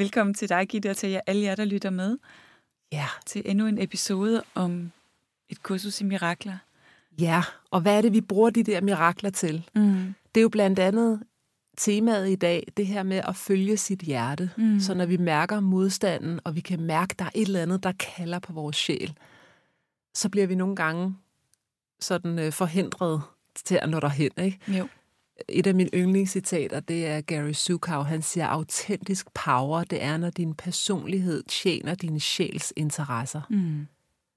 Velkommen til dig, Gitte, og til jer, alle jer, der lytter med. Ja. Til endnu en episode om et kursus i mirakler. Ja, og hvad er det, vi bruger de der mirakler til? Mm. Det er jo blandt andet temaet i dag, det her med at følge sit hjerte. Mm. Så når vi mærker modstanden, og vi kan mærke, at der er et eller andet, der kalder på vores sjæl, så bliver vi nogle gange sådan øh, forhindret til at nå derhen. Ikke? Jo. Et af mine yndlingscitater, det er Gary Zukav. Han siger, autentisk power, det er, når din personlighed tjener din sjæls interesser. Mm.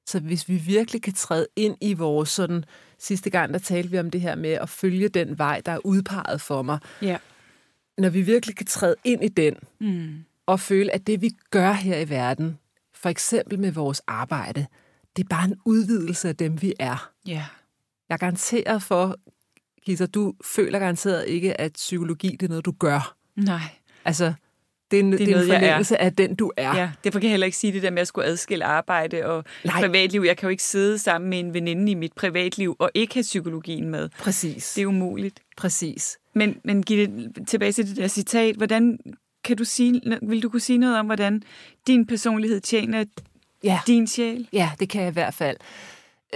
Så hvis vi virkelig kan træde ind i vores sådan, sidste gang der talte vi om det her med at følge den vej, der er udpeget for mig. Ja. Når vi virkelig kan træde ind i den, Mm. og føle, at det vi gør her i verden, for eksempel med vores arbejde, det er bare en udvidelse af dem, vi er. Ja. Jeg garanterer for, Kisa, du føler garanteret ikke, at psykologi det er noget, du gør. Nej. Altså, det er en, det er Det er en noget, jeg er. fornemmelse af den, du er. Ja, derfor kan jeg heller ikke sige det der med at skulle adskille arbejde og Nej. privatliv. Jeg kan jo ikke sidde sammen med en veninde i mit privatliv og ikke have psykologien med. Præcis. Det er umuligt. Præcis. Men, men Gitte, tilbage til det der citat. Hvordan kan du sige, vil du kunne sige noget om, hvordan din personlighed tjener Ja. din sjæl? Ja, det kan jeg i hvert fald.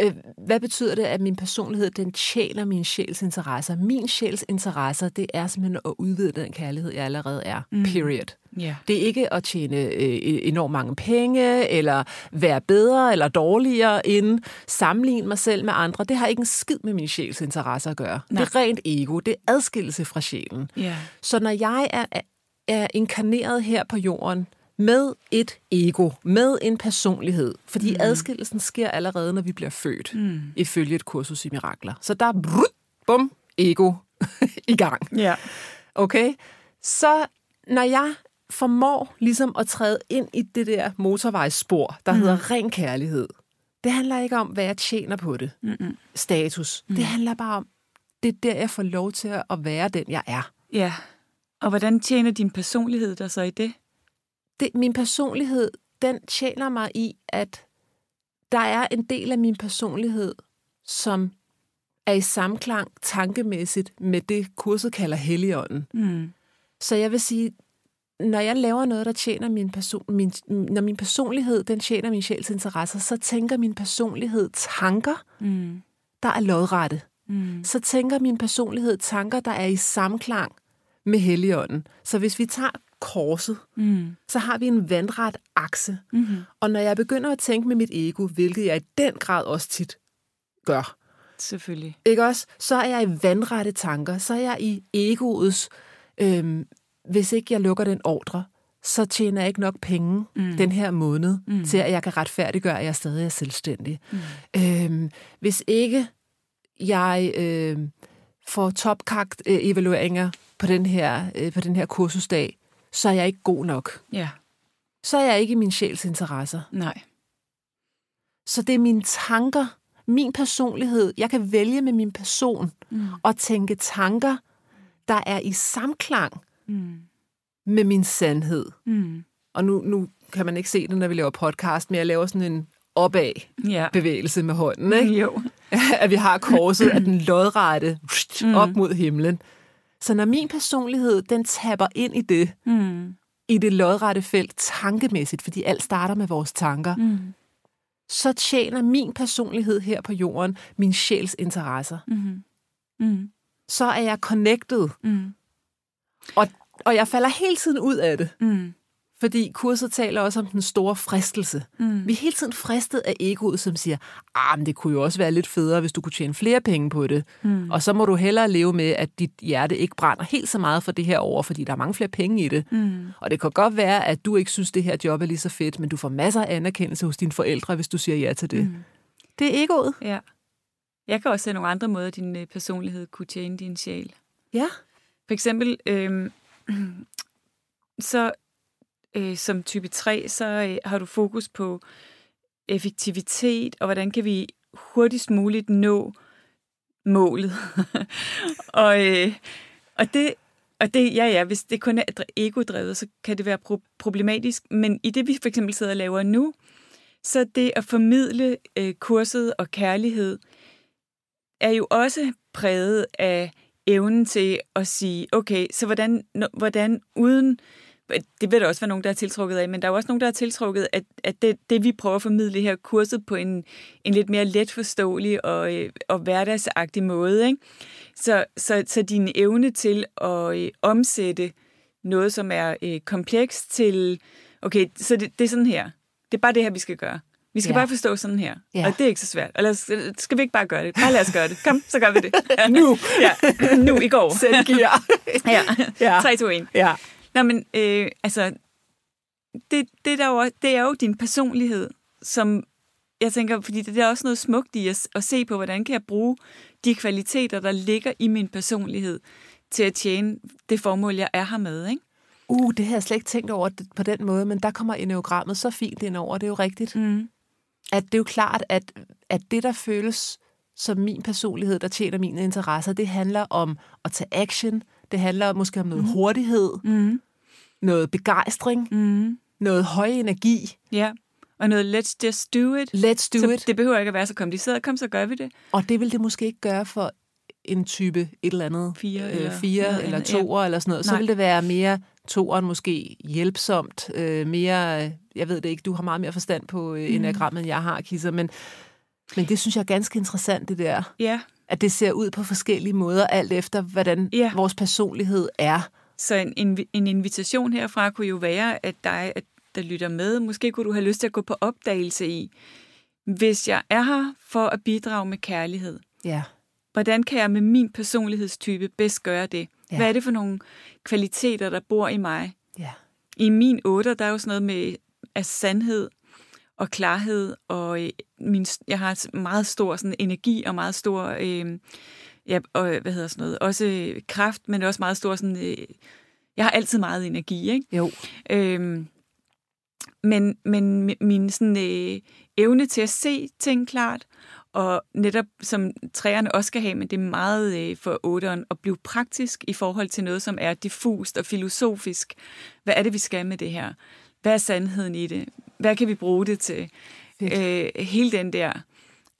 Øh, Hvad betyder det, at min personlighed, den tjener min sjæls interesser? Min sjæls interesser, det er simpelthen at udvide den kærlighed, jeg allerede er. Mm. Period. Ja. Det er ikke at tjene øh, enormt mange penge, eller være bedre eller dårligere end sammenligne mig selv med andre. Det har ikke en skid med min sjæls interesser at gøre. Nej. Det er rent ego. Det er adskillelse fra sjælen. Ja. Så når jeg er, er inkarneret her på jorden med et ego, med en personlighed, fordi mm. adskillelsen sker allerede, når vi bliver født, mm. ifølge et kursus i mirakler. Så der er brud, bum, ego i gang. Ja. Okay? Så når jeg formår ligesom at træde ind i det der motorvejsspor, der mm. hedder ren kærlighed, det handler ikke om, hvad jeg tjener på det. Mm-mm. Status. Mm. Det handler bare om, det er der, jeg får lov til at være den, jeg er. Ja. Og hvordan tjener din personlighed dig så i det? Det, min personlighed, den tjener mig i, at der er en del af min personlighed, som er i samklang tankemæssigt med det, kurset kalder Helligånden. Mm. Så jeg vil sige, når jeg laver noget, der tjener min person, min, når min personlighed, den tjener min sjæls interesser, så tænker min personlighed tanker, Mm. der er lodrette. Mm. Så tænker min personlighed tanker, der er i samklang med Helligånden. Så hvis vi tager korset, Mm. så har vi en vandret akse. Mm-hmm. Og når jeg begynder at tænke med mit ego, hvilket jeg i den grad også tit gør, Selvfølgelig. ikke også? så er jeg i vandrette tanker, så er jeg i egoets, øhm, hvis ikke jeg lukker den ordre, så tjener jeg ikke nok penge mm. den her måned, mm. til at jeg kan retfærdiggøre, at jeg stadig er selvstændig. Mm. Øhm, hvis ikke jeg øh, får topkagt-evalueringer på den her, øh, på den her kursusdag, så er jeg ikke god nok. Ja. Så er jeg ikke i min sjæls interesser. Nej. Så det er mine tanker, min personlighed. Jeg kan vælge med min person mm. og tænke tanker, der er i samklang Mm. med min sandhed. Mm. Og nu, nu kan man ikke se det, når vi laver podcast, men jeg laver sådan en opad Ja. bevægelse med hånden, ikke? Jo. at vi har korset af den lodrette op mod himlen. Så når min personlighed, den tapper ind i det, Mm. i det lodrette felt tankemæssigt, fordi alt starter med vores tanker, Mm. så tjener min personlighed her på jorden min sjæls interesser. Mm. Mm. Så er jeg connected, Mm. og, og jeg falder hele tiden ud af det, Mm. Fordi kurset taler også om den store fristelse. Mm. Vi er hele tiden fristet af egoet, som siger, ah, men det kunne jo også være lidt federe, hvis du kunne tjene flere penge på det. Mm. Og så må du hellere leve med, at dit hjerte ikke brænder helt så meget for det her over, fordi der er mange flere penge i det. Mm. Og det kan godt være, at du ikke synes, det her job er lige så fedt, men du får masser af anerkendelse hos dine forældre, hvis du siger ja til det. Mm. Det er egoet. Ja. Jeg kan også se nogle andre måder, din øh, personlighed kunne tjene din sjæl. Ja. For eksempel, øh, så øh, som type 3, så øh, har du fokus på effektivitet, og hvordan kan vi hurtigst muligt nå målet. og, øh, og det, og det, ja ja, hvis det kun er ego-drevet, så kan det være pro- problematisk. Men i det, vi for eksempel sidder og laver nu, så det at formidle øh, kurset og kærlighed, er jo også præget af evnen til at sige, okay, så hvordan, hvordan uden det vil der også være nogen, der er tiltrukket af, men der er også nogen, der er tiltrukket, at, at det, det, vi prøver at formidle her kurset på en, en lidt mere let forståelig og, øh, og hverdagsagtig måde. Ikke? Så, så, så din evne til at øh, omsætte noget, som er øh, komplekst til, okay, så det, det er sådan her. Det er bare det her, vi skal gøre. Vi skal ja. bare forstå sådan her. Ja. Og det er ikke så svært. Og lad os, skal vi ikke bare gøre det? Bare lad os gøre det. Kom, så gør vi det. Ja. nu. Ja, nu i går. Sæt gear. ja. ja. 3, 2, 1. Ja. Nå, men øh, altså, det, det, der jo, det er jo din personlighed, som jeg tænker, fordi det er også noget smukt i at, at se på, hvordan kan jeg bruge de kvaliteter, der ligger i min personlighed, til at tjene det formål, jeg er her med, ikke? Uh, det har jeg slet ikke tænkt over på den måde, men der kommer enneogrammet så fint ind over, det er jo rigtigt. Mm. At det er jo klart, at, at det, der føles som min personlighed, der tjener mine interesser, det handler om at tage action, det handler måske om noget mm. hurtighed, mm. Noget begejstring, mm. noget høj energi. Ja, og noget let's just do it. Let's do så it. Det behøver ikke at være så kompliceret. Kom, så gør vi det. Og det vil det måske ikke gøre for en type et eller andet. Fire øh, eller, fire eller toer ja. eller sådan noget. Nej. Så vil det være mere toeren måske hjælpsomt, øh, mere, jeg ved det ikke, du har meget mere forstand på øh, mm. enagrammet, end jeg har, Kisser, men, men det synes jeg er ganske interessant, det der. Ja. At det ser ud på forskellige måder, alt efter, hvordan ja. vores personlighed er. Så en, en invitation herfra kunne jo være, at dig, at der lytter med, måske kunne du have lyst til at gå på opdagelse i, hvis jeg er her for at bidrage med kærlighed. Ja. Hvordan kan jeg med min personlighedstype bedst gøre det? Ja. Hvad er det for nogle kvaliteter, der bor i mig? Ja. I min otter, der er jo sådan noget med af sandhed og klarhed, og øh, min, jeg har meget stor sådan, energi og meget stor, øh, ja, og, hvad hedder sådan noget, også kraft, men også meget stor sådan, øh, jeg har altid meget energi, ikke? Jo. Øhm, men, men min sådan, øh, evne til at se ting klart, og netop som træerne også skal have, men det er meget øh, for otteren at blive praktisk i forhold til noget, som er diffust og filosofisk. Hvad er det, vi skal med det her? Hvad er sandheden i det? Hvad kan vi bruge det til? Øh, hele den der.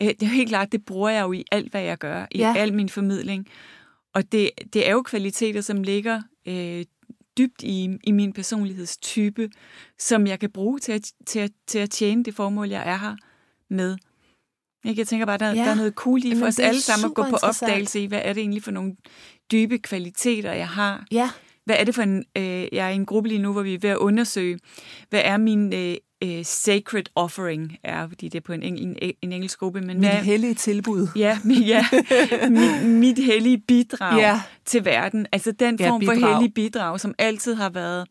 Øh, det er helt klart, det bruger jeg jo i alt, hvad jeg gør, i ja. al min formidling. Og det, det er jo kvaliteter, som ligger øh, dybt i, i min personlighedstype, som jeg kan bruge til at, til, at, til at tjene det formål, jeg er her med. Jeg tænker bare, der, ja. der er noget cool i for os alle sammen at gå på opdagelse i, hvad er det egentlig for nogle dybe kvaliteter, jeg har. Ja. Hvad er det for en... Øh, jeg er i en gruppe lige nu, hvor vi er ved at undersøge, hvad er min øh, øh, sacred offering, er, fordi det er på en, en, en engelsk gruppe. Men mit hvad, hellige tilbud. Ja, ja mit, mit hellige bidrag ja. til verden. Altså den form ja, for hellige bidrag, som altid har været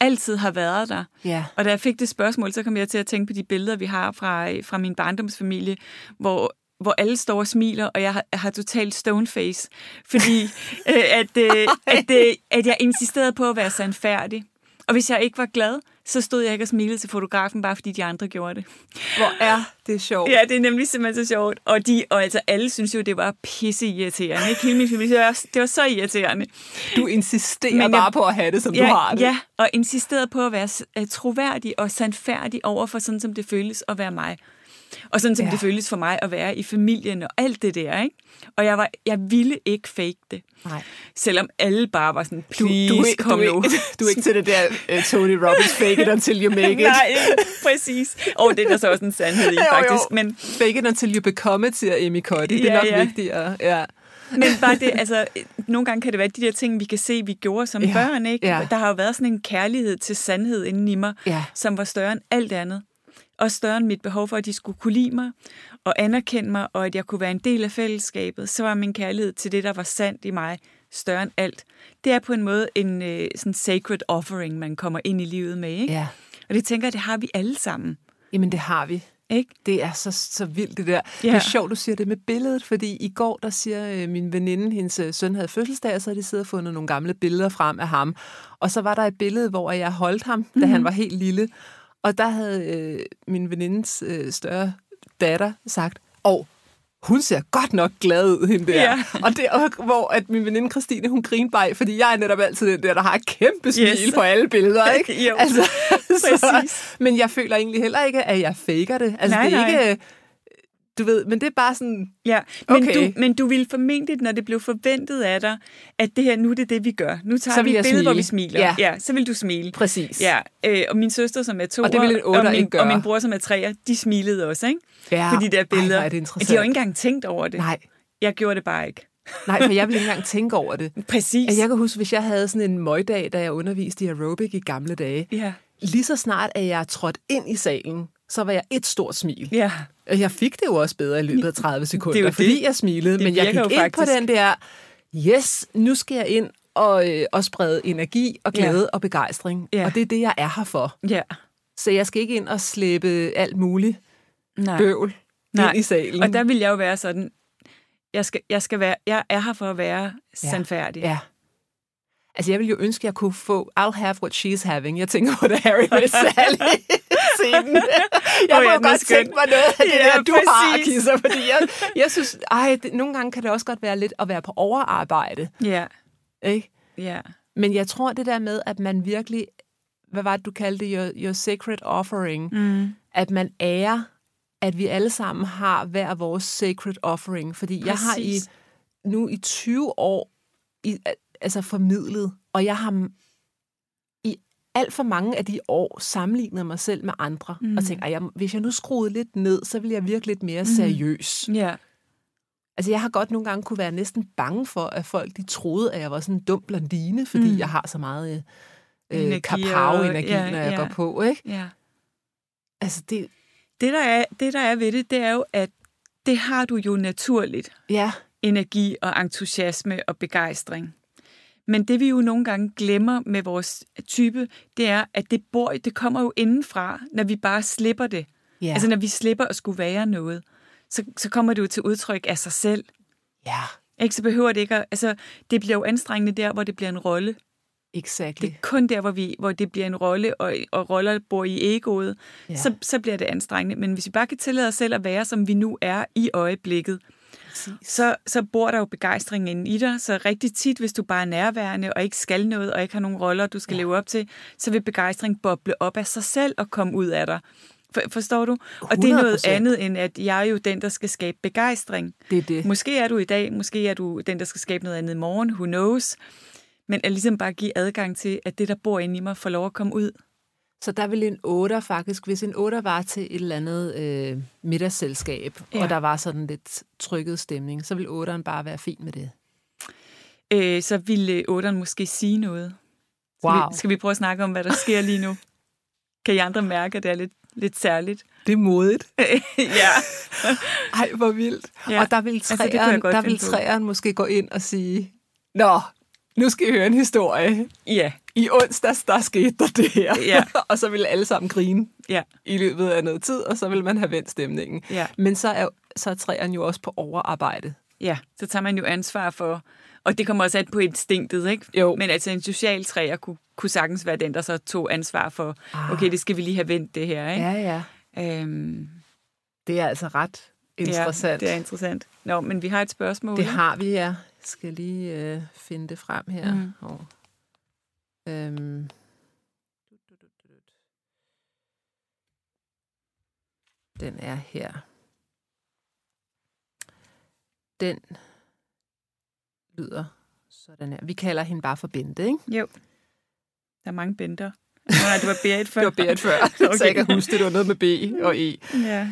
altid har været der. Ja. Og da jeg fik det spørgsmål, så kom jeg til at tænke på de billeder, vi har fra, fra min barndomsfamilie, hvor hvor alle står og smiler, og jeg har, jeg har totalt stoneface, fordi øh, at, øh, at, øh, at jeg insisterede på at være sandfærdig. Og hvis jeg ikke var glad, så stod jeg ikke og smilede til fotografen, bare fordi de andre gjorde det. Hvor er det sjovt. Ja, det er nemlig simpelthen så sjovt. Og, de, og altså, alle synes jo, det var pisse irriterende. Ikke? Hele min familie, det var, det var så irriterende. Du insisterer Men bare på at have det, som ja, du har det. Ja, og insisterede på at være troværdig og sandfærdig over for sådan, som det føles at være mig. Og sådan som ja. det føles for mig at være i familien og alt det der, ikke? Og jeg, var, jeg ville ikke fake det. Nej. Selvom alle bare var sådan, please, du, du, er, kom du, nu. Du er ikke til det der uh, Tony Robbins, fake it until you make it. Nej, præcis. Og det er der så også en sandhed i, faktisk. Jo, jo. Men, fake it until you become it, siger Amy Cuddy. Det er ja, nok ja. vigtigere. Ja. Men bare det, altså, nogle gange kan det være de der ting, vi kan se, vi gjorde som ja. børn, ikke? ja. Der har jo været sådan en kærlighed til sandhed inden i mig, Ja. som var større end alt andet. Og større end mit behov for, at de skulle kunne lide mig og anerkende mig, og at jeg kunne være en del af fællesskabet. Så var min kærlighed til det, der var sandt i mig, større end alt. Det er på en måde en øh, sådan sacred offering, man kommer ind i livet med, ikke? Ja. Og det tænker jeg, det har vi alle sammen, Jamen, det har vi. ikke? Det er så, så vildt, det der. Ja. Det er sjovt, du siger det med billedet, fordi i går, der siger øh, min veninde, hendes øh, søn havde fødselsdag, og så havde de siddet og fundet nogle gamle billeder frem af ham. Og så var der et billede, hvor jeg holdt ham, da mm-hmm. han var helt lille. Og der havde øh, min venindes øh, større datter sagt, og hun ser godt nok glad ud, hende der. Ja. Og det, og, hvor at min veninde Christine, hun griner bare, fordi jeg er netop altid den der, der har et kæmpe smil Yes. på alle billeder, ikke? Jo, altså. Så, men jeg føler egentlig heller ikke, at jeg faker det. Altså, Nej, det er nej. ikke... Du ved, men det er bare sådan... Ja, men, Okay. du, men du ville formentlig, når det blev forventet af dig, at det her, nu er det det, vi gør. Nu tager Så vi et billede, hvor smile. vi smiler. Ja. ja, så vil du smile. Præcis. Ja, øh, og min søster, som er to Og det ville en og, min, og min bror, som er tre, de smilede også, ikke? ja. På de der Ej, billeder. hvor er det de interessant. har jo ikke engang tænkt over det. Nej, Jeg gjorde det bare ikke. nej, for jeg ville ikke engang tænke over det. Præcis. Altså, jeg kan huske, hvis jeg havde sådan en møgdag, da jeg underviste i aerobic i gamle dage. Ja, Lige så snart, at jeg trådte ind i salen, så var jeg et stort smil. ja. Og jeg fik det jo også bedre i løbet af 30 sekunder, jo fordi det. jeg smilede. Det Men jeg gik ind jo på faktisk. den der, yes, nu skal jeg ind og, øh, og sprede energi og glæde Ja. og begejstring. Ja. Og det er det, jeg er her for. ja. Så jeg skal ikke ind og slæbe alt muligt Nej. bøvl Nej. ind i salen. Og der vil jeg jo være sådan, jeg, skal, jeg, skal være, jeg er her for at være Ja. sandfærdig. Ja. Altså, jeg ville jo ønske, at jeg kunne få I'll have what she's having. Jeg tænker på det Harry med Sally scenen. Jeg må ja, den er godt skøn. tænke mig noget af det Ja, der, du har, præcis. Kisser, fordi jeg, jeg synes, ej, det, nogle gange kan det også godt være lidt at være på overarbejde. Ja, Ikke? ja. Men jeg tror, det der med, at man virkelig, hvad var det, du kaldte det, your, your sacred offering, Mm. at man ærer, at vi alle sammen har hver vores sacred offering. Fordi jeg har i Præcis. nu i 20 år i, altså formidlet, og jeg har i alt for mange af de år sammenlignet mig selv med andre, mm. og tænkt, "Ej, jeg, hvis jeg nu skruede lidt ned, så ville jeg virke lidt mere seriøs. Ja, Altså, jeg har godt nogle gange kunne være næsten bange for, at folk de troede, at jeg var sådan en dum blondine, fordi mm. jeg har så meget øh, Energi kapau-energi, og- ja, når jeg ja. går på, ikke? ja. Altså, det... Det der, er, det, der er ved det, det er jo, at det har du jo naturligt. Ja, Energi og entusiasme og begejstring. Men det vi jo nogle gange glemmer med vores type, det er, at det, bor, det kommer jo indenfra, når vi bare slipper det. ja, Altså når vi slipper at skulle være noget, så, så kommer det jo til udtryk af sig selv. ja, Ikke? Så behøver det ikke at, altså, det bliver jo anstrengende der, hvor det bliver en rolle. exactly. Det er kun der, hvor, vi, hvor det bliver en rolle, og, og roller bor i egoet, ja. så, så bliver det anstrengende. Men hvis vi bare kan tillade os selv at være, som vi nu er i øjeblikket, så, så bor der jo begejstring inde i dig. Så rigtig tit, hvis du bare er nærværende og ikke skal noget, og ikke har nogen roller, du skal ja. leve op til, så vil begejstring boble op af sig selv og komme ud af dig. For, forstår du? Og det er noget 100%. andet, end at jeg er jo den, der skal skabe begejstring. Det er det. Måske er du i dag, måske er du den, der skal skabe noget andet i morgen, who knows. Men at ligesom bare give adgang til, at det, der bor inde i mig, får lov at komme ud. Så der vil en 8 faktisk, hvis en 8 var til et eller andet øh, middagsselskab, ja. Og der var sådan lidt trykket stemning, så vil 8'eren bare være fin med det. Øh, så ville otteren måske sige noget. Skal, Wow. vi, skal vi prøve at snakke om, hvad der sker lige nu? Kan I andre mærke, at det er lidt, lidt særligt? Det er modigt. ja. Ej, hvor vildt. Ja. Og der vil Altså, det kunne træeren, godt der finde vil på. træeren måske gå ind og sige, Nå, nu skal I høre en historie. Ja. I onsdags, der skete der det her. Ja. og så vil alle sammen grine Ja. i løbet af noget tid, og så vil man have vendt stemningen. Ja. Men så er, så er træeren jo også på overarbejde. Ja, så tager man jo ansvar for, og det kommer også an på instinktet, ikke? Jo. Men altså en social træer kunne, kunne sagtens være den, der så tog ansvar for, Ah. okay, det skal vi lige have vendt det her, ikke? Ja, ja. Øhm, Det er altså ret interessant. Ja, det er interessant. Nå, men vi har et spørgsmål. Det har vi, ja. Skal lige øh, finde det frem her. Mm. Og, øhm. Den er her. Den lyder sådan her. Vi kalder hende bare for Bente, ikke? Jo. Der er mange benter. Nå, nej, det var Berit før. Det var Berit før, okay. så jeg kan huske, det var noget med B og E. Ja.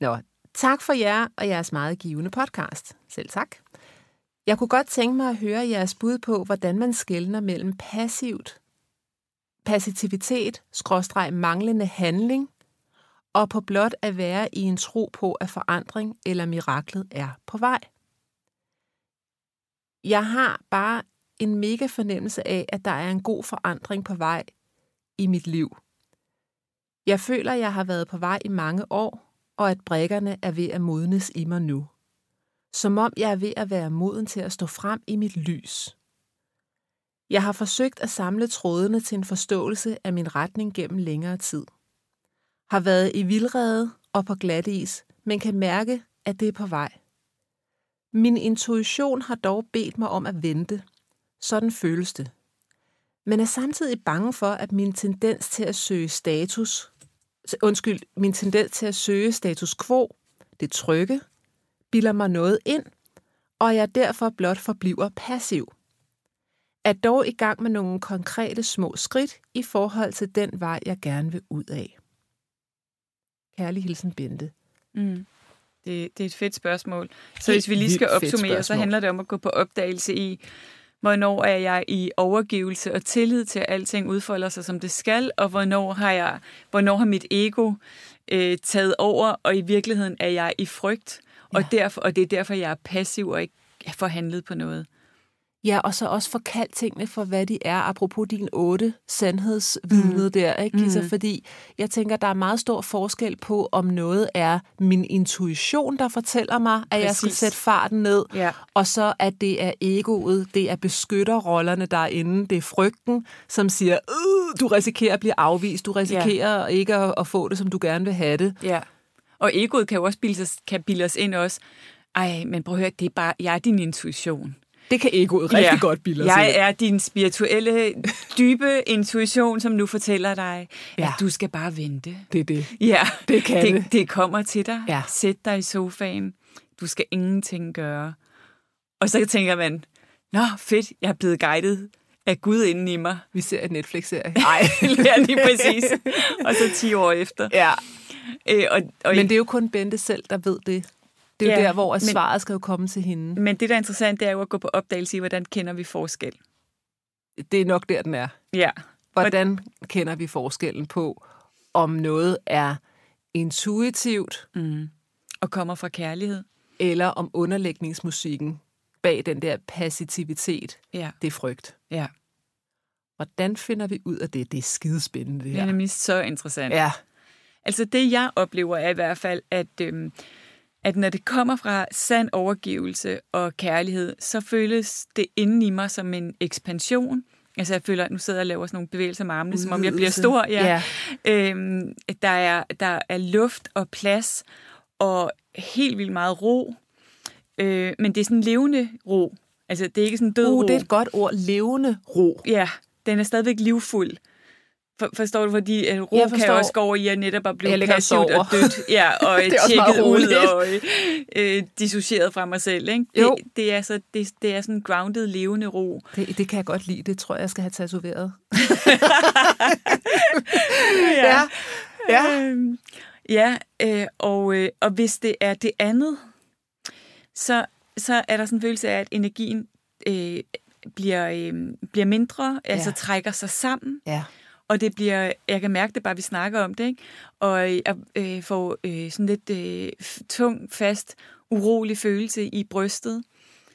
Nå, tak for jer og jeres meget givende podcast. Selv tak. Jeg kunne godt tænke mig at høre jeres bud på, hvordan man skældner mellem passivt, passivitet, skråstreg manglende handling, og på blot at være i en tro på, at forandring eller miraklet er på vej. Jeg har bare en mega fornemmelse af, at der er en god forandring på vej i mit liv. Jeg føler, at jeg har været på vej i mange år, og at brækkerne er ved at modnes i mig nu. Som om jeg er ved at være moden til at stå frem i mit lys. Jeg har forsøgt at samle trådene til en forståelse af min retning gennem længere tid. Har været i vildrede og på glat is, men kan mærke, at det er på vej. Min intuition har dog bedt mig om at vente. Sådan føles det. Men er samtidig bange for, at min tendens til at søge status, undskyld, min tendens til at søge status quo, det trygge, bilder mig noget ind, og jeg derfor blot forbliver passiv. Er dog i gang med nogle konkrete små skridt i forhold til den vej, jeg gerne vil ud af. Kærlig hilsen, Bente. Mm. Det, det er et fedt spørgsmål. Så hvis vi lige skal opsummere, så handler det om at gå på opdagelse i, hvornår er jeg i overgivelse og tillid til, at alting udfolder sig, som det skal, og hvornår har, jeg, hvornår har mit ego øh, taget over, og i virkeligheden er jeg i frygt, ja. og, derfor, og det er derfor, jeg er passiv og ikke forhandlet på noget. Ja, og så også forkald tingene for, hvad de er, apropos din otte sandhedsvidnet mm. der, ikke, Kisa? Mm. Fordi jeg tænker, der er meget stor forskel på, om noget er min intuition, der fortæller mig, at Præcis. jeg skal sætte farten ned, ja. og så at det er egoet, det er beskytterrollerne derinde, det er frygten, som siger, øh, du risikerer at blive afvist, du risikerer ja. ikke at, at få det, som du gerne vil have det. Ja, og egoet kan jo også bilde os, kan bilde os ind også, ej, men prøv at høre, det er bare, jeg er din intuition. Det kan egoet rigtig ja. godt bilde Jeg sig. er din spirituelle, dybe intuition, som nu fortæller dig, ja. at du skal bare vente. Det er det. Ja, det kan det. Det kommer til dig. Ja. Sæt dig i sofaen. Du skal ingenting gøre. Og så tænker man, nå fedt, jeg er blevet guidet af Gud inden i mig. Vi ser et Netflix-serie. Nej, lige præcis. Og så 10 år efter. Ja. Øh, og, og Men det er jo kun Bente selv, der ved det. Det er ja, jo der, hvor men, svaret skal jo komme til hende. Men det, der er interessant, det er jo at gå på opdagelse i, hvordan kender vi forskel. Det er nok der, den er. Ja. Hvordan kender vi forskellen på, om noget er intuitivt mm. og kommer fra kærlighed, eller om underlægningsmusikken bag den der passivitet, ja. det er frygt. Ja. Hvordan finder vi ud af det? Det er skidespændende, det her. Det er nemlig så interessant. Ja. Altså det, jeg oplever, er i hvert fald, at øhm, at når det kommer fra sand overgivelse og kærlighed, så føles det inden i mig som en ekspansion. Altså jeg føler, at nu sidder jeg og laver sådan nogle bevægelser med armene, som om jeg bliver stor. Ja. ja. Øhm, der, er, der er luft og plads og helt vildt meget ro. Øh, men det er sådan en levende ro. Altså det er ikke sådan død uh, ro. det er et godt ord. Levende ro. Ja, den er stadigvæk livfuld. For, forstår du, fordi en ro kan også gå over i at netop at blive passivt og dødt, ja, og tjekket ud og øh, dissocieret fra mig selv. Ikke? Det, det, er så, det, det er sådan en grounded, levende ro. Det, det kan jeg godt lide. Det tror jeg, jeg skal have tatoveret. ja. Ja, ja. Øhm, ja øh, og, øh, og hvis det er det andet, så, så er der sådan en følelse af, at energien øh, bliver, øh, bliver mindre, ja. altså trækker sig sammen. Ja og det bliver, jeg kan mærke det bare, vi snakker om det, ikke? og jeg øh, får øh, sådan lidt øh, tung, fast, urolig følelse i brystet.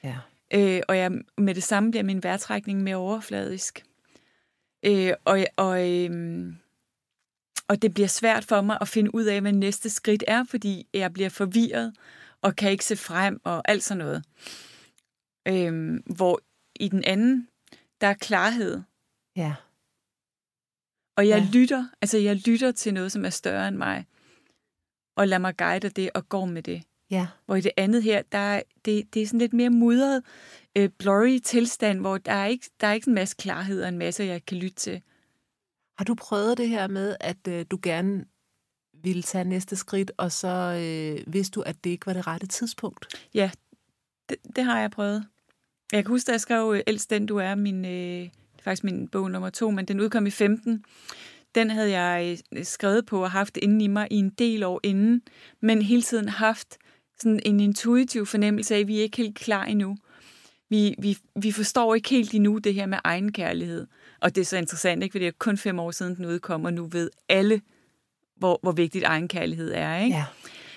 Ja. Øh, og jeg, med det samme bliver min vejrtrækning mere overfladisk. Øh, og, og, øh, og det bliver svært for mig at finde ud af, hvad næste skridt er, fordi jeg bliver forvirret og kan ikke se frem og alt sådan noget. Øh, hvor i den anden, der er klarhed. Ja. Og jeg ja. lytter, altså jeg lytter til noget, som er større end mig. Og lader mig guide det og går med det. Ja. Hvor i det andet her, der er, det, det er sådan lidt mere mudret, øh, blurry tilstand, hvor der er, ikke, der er ikke en masse klarhed og en masse, jeg kan lytte til. Har du prøvet det her med, at øh, du gerne ville tage næste skridt, og så øh, vidste du, at det ikke var det rette tidspunkt? Ja, det, det har jeg prøvet. Jeg kan huske, da jeg skrev øh, Elsk den du er, min, øh, faktisk min bog nummer to, men den udkom i 15. Den havde jeg øh, skrevet på og haft inden i mig i en del år inden, men hele tiden haft sådan en intuitiv fornemmelse af, at vi er ikke helt klar endnu. vi, vi, vi forstår ikke helt endnu det her med egenkærlighed. Og det er så interessant, ikke? fordi det er kun fem år siden, den udkom, og nu ved alle, hvor, hvor vigtigt egenkærlighed er. Ikke? Ja.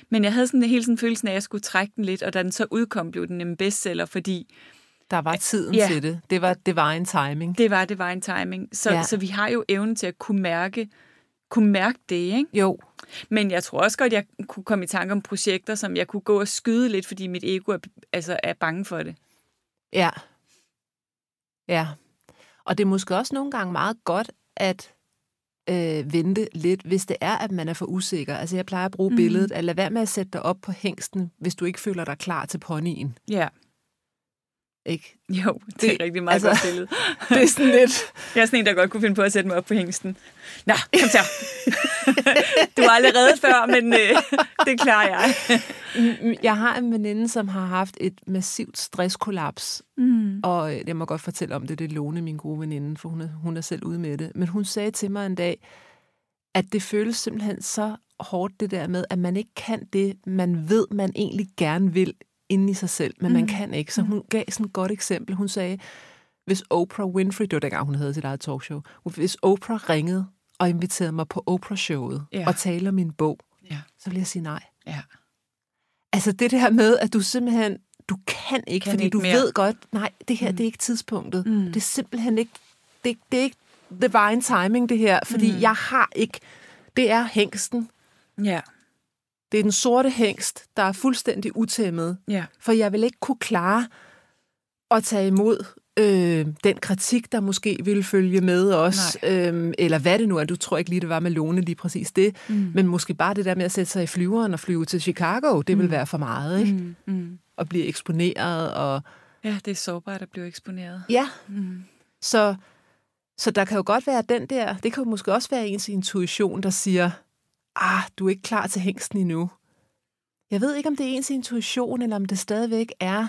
Men jeg havde sådan hele sådan følelsen af, at jeg skulle trække den lidt, og da den så udkom, blev den en bestseller, fordi Der var tiden Ja. til det. Det var, det var en timing. det var, det var en timing. Så, Ja. så vi har jo evnen til at kunne mærke, kunne mærke det, ikke? Jo, Men jeg tror også godt, jeg kunne komme i tanke om projekter, som jeg kunne gå og skyde lidt, fordi mit ego er, altså, er bange for det. Ja. Ja. Og det er måske også nogle gange meget godt at øh, vente lidt, hvis det er, at man er for usikker. Altså jeg plejer at bruge mm. billedet, at lad være med at sætte dig op på hængsten, hvis du ikke føler dig klar til ponyen. Ja, Ikke? jo, det, Det- er rigtig meget altså- godt billede. Det er sådan lidt... Jeg er sådan en, der godt kunne finde på at sætte mig op på hængsten. Nå, kom så. Du har aldrig reddet før, men øh, det klarer jeg. Jeg har en veninde, som har haft et massivt stresskollaps, Mm. og øh, jeg må godt fortælle om det, det er Lone, min gode veninde, for hun er, hun er selv ude med det. Men hun sagde til mig en dag, at det føles simpelthen så hårdt, det der med, at man ikke kan det, man ved, man egentlig gerne vil inde i sig selv, men mm. man kan ikke. Så hun gav sådan et godt eksempel. Hun sagde, hvis Oprah Winfrey, det var dengang, hun havde sit eget talkshow, hvis Oprah ringede og inviterede mig på Oprah-showet Ja. og talte om min bog, Ja, så ville jeg sige nej. ja. Altså det der med, at du simpelthen, du kan ikke, Kan fordi ikke du mere. ved godt, nej, det her, mm. det er ikke tidspunktet. Mm. Det er simpelthen ikke, det, det er ikke divine timing, det her, fordi mm. jeg har ikke, det er hængsten. Ja, Det er den sorte hængst, der er fuldstændig utæmmet. ja. For jeg vil ikke kunne klare at tage imod øh, den kritik, der måske ville følge med os. Øh, eller hvad det nu er. Du tror ikke lige, det var med Lone lige præcis det. Mm. Men måske bare det der med at sætte sig i flyveren og flyve til Chicago, det vil være for meget, ikke? Mm, mm. At blive eksponeret og... Ja, det er sårbart at blive eksponeret. Ja. Mm. Så, så der kan jo godt være den der... Det kan jo måske også være ens intuition, der siger, ah, du er ikke klar til hængsten endnu. Jeg ved ikke, om det er ens intuition, eller om det stadigvæk er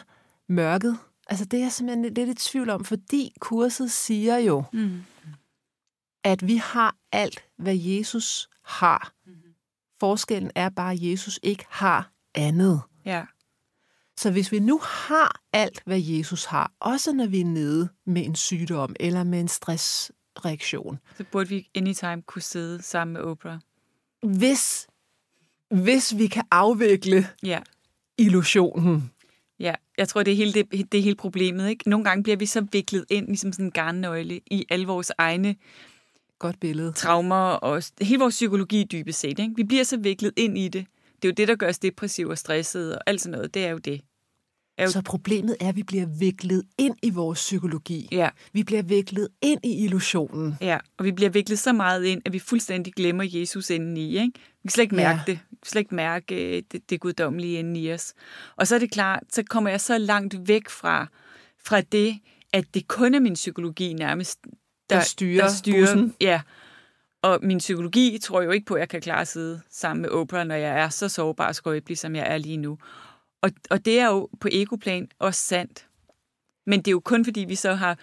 mørket. Altså, det er jeg simpelthen lidt i tvivl om, fordi kurset siger jo, Mm. at vi har alt, hvad Jesus har. Forskellen er bare, at Jesus ikke har andet. Ja, Så hvis vi nu har alt, hvad Jesus har, også når vi er nede med en sygdom eller med en stressreaktion, så burde vi anytime kunne sidde sammen med Oprah. Hvis, hvis vi kan afvikle Ja, illusionen, ja. Jeg tror, det er hele, det, det er hele problemet. Ikke? Nogle gange bliver vi så viklet ind, ligesom sådan en garnnøgle, i alle vores egne godt billede, traumer og hele vores psykologi dybest set. Ikke? Vi bliver så viklet ind i det. Det er jo det, der gør os depressive og stressede og alt sådan noget. Det er jo det. Er jo, så problemet er, at vi bliver viklet ind i vores psykologi. ja, Vi bliver viklet ind i illusionen. ja, og vi bliver viklet så meget ind, at vi fuldstændig glemmer Jesus indeni. Ikke? Vi kan slet ikke mærke Ja. det. Vi kan slet ikke mærke øh, det, det guddommelige inde i os. Og så er det klart, så kommer jeg så langt væk fra, fra det, at det kun er min psykologi nærmest, Der styrer bussen. Ja, og min psykologi tror jo ikke på, at jeg kan klare at sidde sammen med Oprah, når jeg er så sårbar og skrøbelig, som jeg er lige nu. Og, og det er jo på egoplan også sandt. Men det er jo kun fordi, vi så har...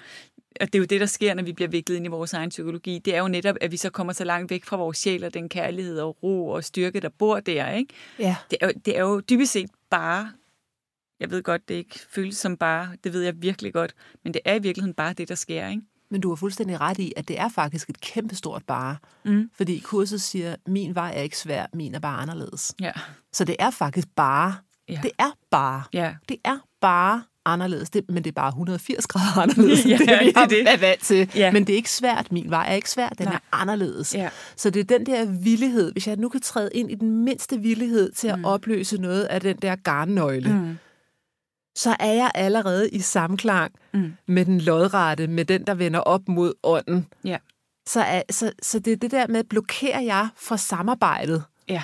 Og det er jo det, der sker, når vi bliver viklet ind i vores egen psykologi. Det er jo netop, at vi så kommer så langt væk fra vores sjæl og den kærlighed og ro og styrke, der bor der. Ikke? Ja. Det, er jo, det er jo dybest set bare... Jeg ved godt, det ikke føles som bare. Det ved jeg virkelig godt. Men det er i virkeligheden bare det, der sker. Ikke? Men du har fuldstændig ret i, at det er faktisk et kæmpestort bare. Mm. Fordi kurset siger, min vej er ikke svær, min er bare anderledes. Ja. Så det er faktisk bare. Ja. Det er bare. Ja. Det er bare anderledes, det, men det er bare 180 grader anderledes, Ja, det, vi er har det. været vant til. Ja. Men det er ikke svært. Min vej er ikke svær, den Nej. er anderledes. Ja. Så det er den der villighed, hvis jeg nu kan træde ind i den mindste villighed til at mm. opløse noget af den der garnnøgle, mm. så er jeg allerede i samklang Mm. med den lodrette, med den, der vender op mod ånden. Ja. Så, er, så, så det er det der med, blokerer jeg for samarbejdet Ja,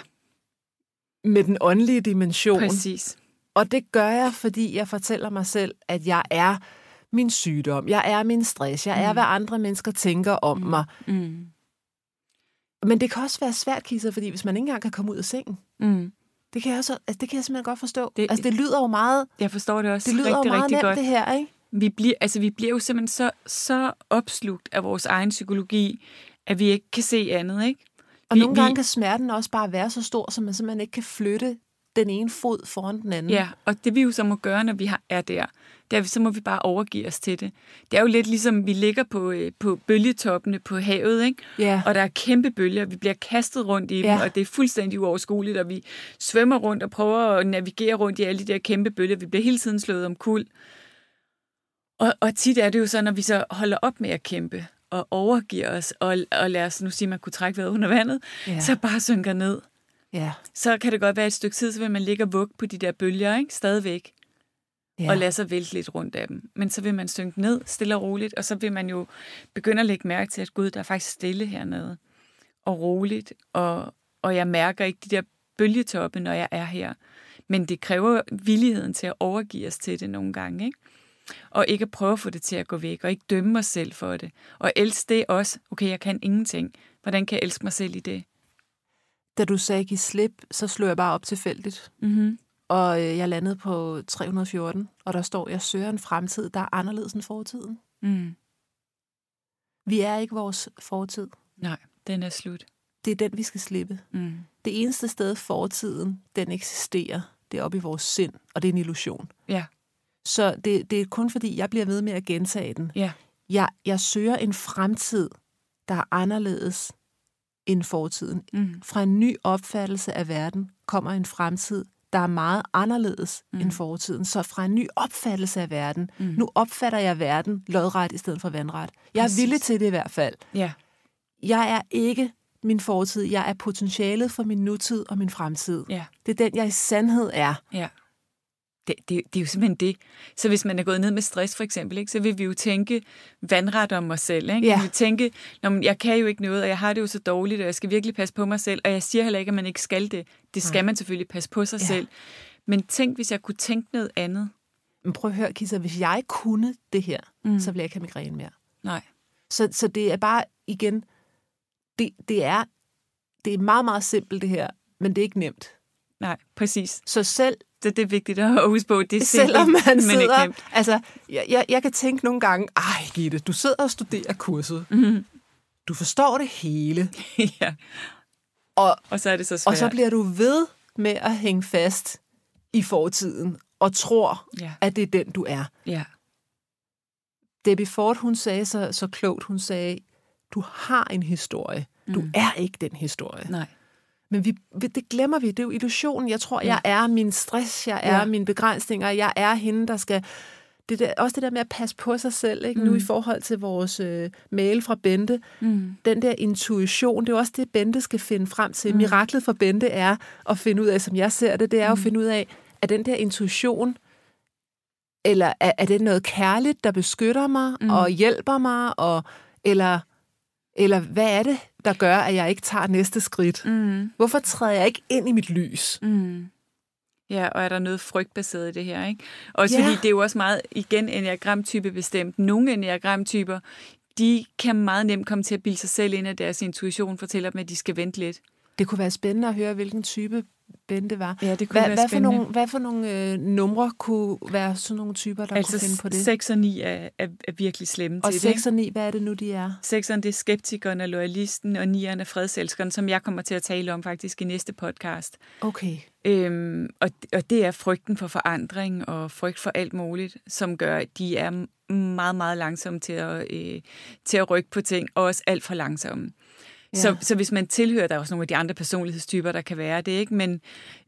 med den åndelige dimension. præcis. Og det gør jeg, fordi jeg fortæller mig selv, at jeg er min sygdom, jeg er min stress, jeg er, hvad andre mennesker tænker om mm. mig. Mm. Men det kan også være svært, Kisser, fordi hvis man ikke engang kan komme ud af sengen, Mm. det kan jeg, også, altså, det kan jeg simpelthen godt forstå. Det- altså, det lyder jo meget, Jeg forstår det også det lyder rigtig, jo meget rigtig nemt, godt. det her, ikke? Vi bliver, altså, vi bliver jo simpelthen så, så opslugt af vores egen psykologi, at vi ikke kan se andet, ikke? Vi, Vi- nogle vi- gange kan smerten også bare være så stor, så man simpelthen ikke kan flytte den ene fod foran den anden. Ja, og det vi jo så må gøre, når vi er der, det er, så må vi bare overgive os til det. Det er jo lidt ligesom, vi ligger på, øh, på bølgetoppene på havet, ikke? Ja. og der er kæmpe bølger, vi bliver kastet rundt i dem, Ja. og det er fuldstændig uoverskueligt, og vi svømmer rundt og prøver at navigere rundt i alle de der kæmpe bølger. Vi bliver hele tiden slået om kul. Og, og tit er det jo så, når vi så holder op med at kæmpe, og overgiver os, og, og lader os, nu sige, man kunne trække vejret under vandet, Ja. så bare synker ned. Ja. Så kan det godt være et stykke tid, så vil man ligge og vugge på de der bølger, ikke? Stadigvæk ja. og lade sig vælte lidt rundt af dem. Men så vil man synke ned stille og roligt, og så vil man jo begynde at lægge mærke til, at gud, der er faktisk stille hernede. Og roligt, og, og jeg mærker ikke de der bølgetoppe, når jeg er her. Men det kræver villigheden til at overgive os til det nogle gange, ikke? Og ikke prøve at få det til at gå væk, og ikke dømme os selv for det. Og elske det også. Okay, jeg kan ingenting. Hvordan kan jeg elske mig selv i det? Da du sagde give slip, så slog jeg bare op tilfældigt. Mm-hmm. Og øh, jeg landede på 314, og der står, jeg søger en fremtid, der er anderledes end fortiden. Mm. Vi er ikke vores fortid. Nej, den er slut. Det er den, vi skal slippe. Mm. Det eneste sted, fortiden den eksisterer, det er oppe i vores sind, og det er en illusion. Ja, Så det, det er kun fordi, jeg bliver ved med at gentage den. ja, Jeg, jeg søger en fremtid, der er anderledes end fortiden. mm. Fra en ny opfattelse af verden kommer en fremtid, der er meget anderledes mm. end fortiden. Så fra en ny opfattelse af verden, mm. nu opfatter jeg verden lodret i stedet for vandret. Jeg er Præcis. villig til det i hvert fald. ja, Jeg er ikke min fortid. Jeg er potentialet for min nutid og min fremtid. ja. Det er den, jeg i sandhed er. Ja. Det, det, det er jo simpelthen det. Så hvis man er gået ned med stress for eksempel, ikke, så vil vi jo tænke vandret om os selv. Ikke? Ja. Vi vil tænke, jeg kan jo ikke noget, og jeg har det jo så dårligt, og jeg skal virkelig passe på mig selv. Og jeg siger heller ikke, at man ikke skal det. Det skal Nej. man selvfølgelig passe på sig Ja. selv. Men tænk, hvis jeg kunne tænke noget andet. Men prøv at høre, Kissa, hvis jeg kunne det her, mm. så ville jeg ikke have migræne mere. Nej. Så, så det er bare, igen, det, det, er, det er meget, meget simpelt det her, men det er ikke nemt. Nej, præcis. Så selv, Det, det er vigtigt at huske på. Det er selvom man men ikke sidder... nemt. Altså, jeg, jeg, jeg kan tænke nogle gange, ej Gitte, du sidder og studerer kurset. Mm-hmm. Du forstår det hele. ja. Og, Og så er det så svært. og så bliver du ved med at hænge fast i fortiden og tror, Ja, at det er den, du er. ja, Debbie Ford, hun sagde så, så klogt, hun sagde, du har en historie. Du Mm. er ikke den historie. nej. Men vi, det glemmer vi. Det er jo illusionen. Jeg tror, jeg er min stress, jeg er Ja. mine begrænsninger, jeg er hende, der skal... Det der, også det der med at passe på sig selv, ikke? Mm. nu Mm. i forhold til vores øh, mail fra Bente. Mm. Den der intuition, det er også det, Bente skal finde frem til. Mm. Miraklet for Bente er at finde ud af, som jeg ser det, det er jo at Mm. finde ud af, at den der intuition, eller er, er det noget kærligt, der beskytter mig Mm. mm. og hjælper mig, og, eller, eller hvad er det, der gør, at jeg ikke tager næste skridt? Mm. Hvorfor træder jeg ikke ind i mit lys? Mm. Ja, og er der noget frygtbaseret i det her, ikke? Også Ja. fordi det er jo også meget, igen, enneagramtype bestemt. Nogle enneagramtyper, de kan meget nemt komme til at bilde sig selv ind, at deres intuition fortæller dem, at de skal vente lidt. Det kunne være spændende at høre, hvilken type Bente var. Ja, det kunne Hvad, være hvad, for spændende. nogle, hvad for nogle øh, numre kunne være sådan nogle typer, der altså, kunne finde på det? 6 og 9 er, er, er virkelig slemme og til 6 det. og 9, hvad er det nu, de er? 6'eren, det er skeptikeren og loyalisten, og 9'eren er fredselskeren, som jeg kommer til at tale om faktisk i næste podcast. Okay. Øhm, og, og det er frygten for forandring og frygt for alt muligt, som gør, at de er meget, meget langsomme til at, øh, til at rykke på ting, og også alt for langsomme. Ja. Så, så hvis man tilhører, der er også nogle af de andre personlighedstyper, der kan være det, ikke? men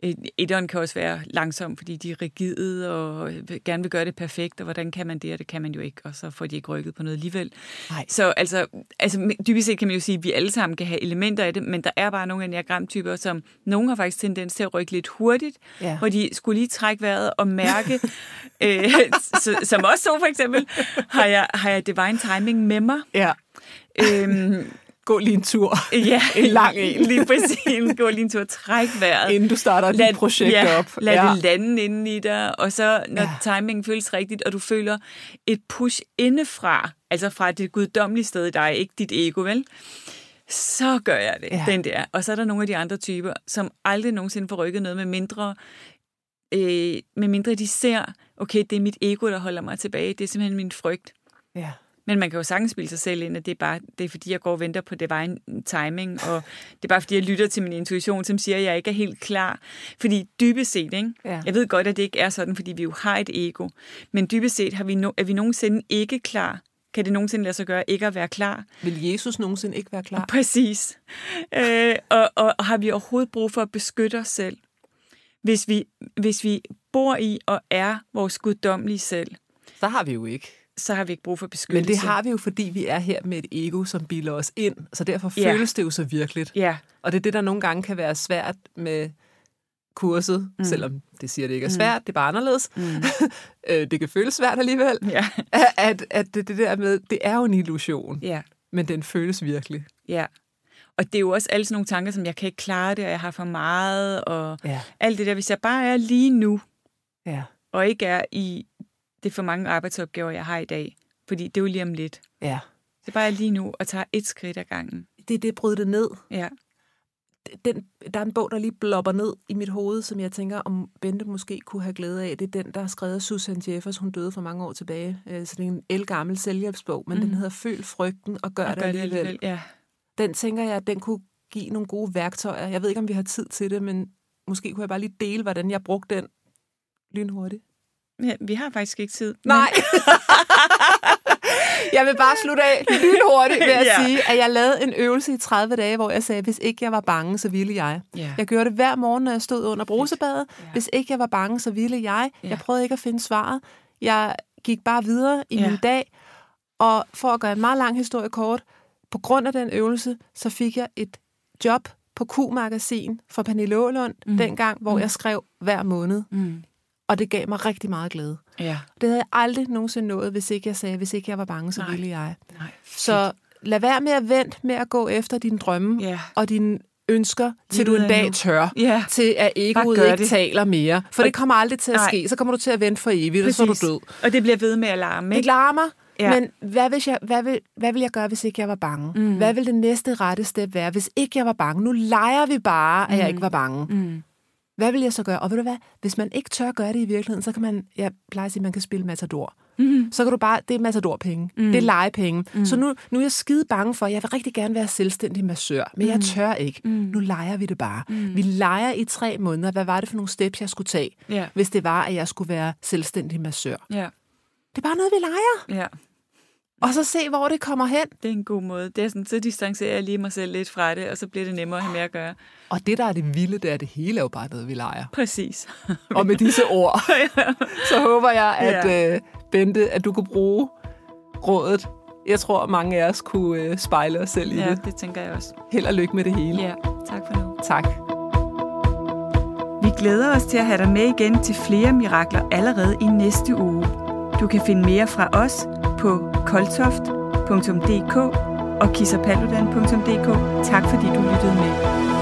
øh, etteren kan også være langsom, fordi de er rigide og vil- gerne vil gøre det perfekt, og hvordan kan man det, og det kan man jo ikke, og så får de ikke rykket på noget alligevel. Nej. Så altså, altså, dybest set kan man jo sige, at vi alle sammen kan have elementer af det, men der er bare nogle enneagramtyper, som nogen har faktisk tendens til at rykke lidt hurtigt, Ja. hvor de skulle lige trække vejret og mærke, øh, som også så for eksempel, har jeg, har jeg divine timing med mig. Ja. Øhm, Gå lige en tur, ja, En lang en. Lige præcis. Gå lige en tur, træk vejret. inden du starter dit projekt ja, op. Lad ja. det lande inden i dig, og så når Ja. timingen føles rigtigt, og du føler et push indefra, altså fra det guddommelige sted i dig, ikke dit ego, vel? Så gør jeg det, ja. den der. Og så er der nogle af de andre typer, som aldrig nogensinde får rykket noget med mindre, øh, med mindre de ser, okay, det er mit ego, der holder mig tilbage. Det er simpelthen min frygt. Ja. Men man kan jo sagtens spille sig selv ind, at det er, bare, det er fordi, jeg går og venter på divine timing, og det er bare fordi, jeg lytter til min intuition, som siger, at jeg ikke er helt klar. Fordi dybest set, ikke? Ja. jeg ved godt, at det ikke er sådan, fordi vi jo har et ego, men dybest set har vi no, er vi nogensinde ikke klar. Kan det nogensinde lade sig gøre ikke at være klar? Vil Jesus nogensinde ikke være klar? Præcis. Øh, og, og, og har vi overhovedet brug for at beskytte os selv? Hvis vi, hvis vi bor i og er vores guddommelige selv, Så har vi jo ikke. Så har vi ikke brug for beskyttelse. Men det har vi jo, fordi vi er her med et ego, som bilder os ind. Så derfor Ja. føles det jo så virkeligt. Ja, Og det er det, der nogle gange kan være svært med kurset, mm. selvom det siger, det ikke er svært, det er bare anderledes. Mm. det kan føles svært alligevel. ja, At, at det, det der med, det er jo en illusion, ja, men den føles virkelig. ja. Og det er jo også alle sådan nogle tanker, som jeg kan ikke klare det, og jeg har for meget, og Ja. alt det der. Hvis jeg bare er lige nu, Ja. og ikke er i det for mange arbejdsopgaver, jeg har i dag, fordi det er jo lige om lidt. Ja. Bare er lige nu og tager et skridt ad gangen. Det er det, bryde det ned. Ja, Den, der er en bog, der lige blopper ned i mit hoved, som jeg tænker, om Bente måske kunne have glæde af. Det er den, der er skrevet af Susan Jeffers. Hun døde for mange år tilbage. Øh, Så det er en elgammel selvhjælpsbog, men mm. den hedder Føl frygten og gør, og det, gør det alligevel. alligevel. Ja. Den tænker jeg, at den kunne give nogle gode værktøjer. Jeg ved ikke, om vi har tid til det, men måske kunne jeg bare lige dele, hvordan jeg brugte den lynhurtigt. Ja, vi har faktisk ikke tid. Nej. jeg vil bare slutte af lynhurtigt ved at Ja. sige, at jeg lavede en øvelse i 30 dage, hvor jeg sagde, hvis ikke jeg var bange, så ville jeg. Ja. Jeg gjorde det hver morgen, når jeg stod under brusebadet. Ja. Hvis ikke jeg var bange, så ville jeg. Ja. Jeg prøvede ikke at finde svaret. Jeg gik bare videre i Ja. min dag. Og for at gøre en meget lang historie kort, på grund af den øvelse, så fik jeg et job på Q-magasin fra Pernille Ålund mm. dengang, hvor mm. jeg skrev hver måned. Mm. Og det gav mig rigtig meget glæde. Ja. Det havde jeg aldrig nogensinde nået, hvis ikke jeg sagde, hvis ikke jeg var bange, så Nej. ville jeg. Nej. Så lad være med at vente med at gå efter dine drømme Ja. og dine ønsker, til du en dag tør. Ja. Til at egoet ikke det. taler mere. For Og- det kommer aldrig til at Nej. ske. Så kommer du til at vente for evigt, og så er du død. Og det bliver ved med at larme, Det ikke? larmer, Ja. men hvad, hvis jeg, hvad, vil, hvad vil jeg gøre, hvis ikke jeg var bange? Mm. Hvad vil det næste rette step være, hvis ikke jeg var bange? Nu leger vi bare, at jeg ikke var bange. Mm. Hvad vil jeg så gøre? Og ved du hvad? Hvis man ikke tør gøre det i virkeligheden, så kan man, jeg plejer at sige, at man kan spille Matador. Mm. Så kan du bare, det er Matador-penge. Mm. Det er legepenge. Mm. Så nu, nu er jeg skide bange for, jeg vil rigtig gerne være selvstændig massør, men mm. jeg tør ikke. Mm. Nu leger vi det bare. Mm. Vi leger i tre måneder. Hvad var det for nogle steps, jeg skulle tage, Ja. hvis det var, at jeg skulle være selvstændig massør? Ja. Det er bare noget, vi leger. Ja. Og så se, hvor det kommer hen. Det er en god måde. Det er sådan, så distancerer jeg lige mig selv lidt fra det, og så bliver det nemmere at have med at gøre. Og det, der er det vilde, det er, at det hele er jo bare noget, vi leger. Præcis. Og med disse ord, så håber jeg, at Ja. øh, Bente, at du kunne bruge rådet. Jeg tror, mange af os kunne øh, spejle os selv i ja, det. det tænker jeg også. Held og lykke med det hele. Ja, tak for nu. Tak. Vi glæder os til at have dig med igen til flere mirakler allerede i næste uge. Du kan finde mere fra os på koltoft.dk og kissapaludan.dk. Tak fordi du lyttede med.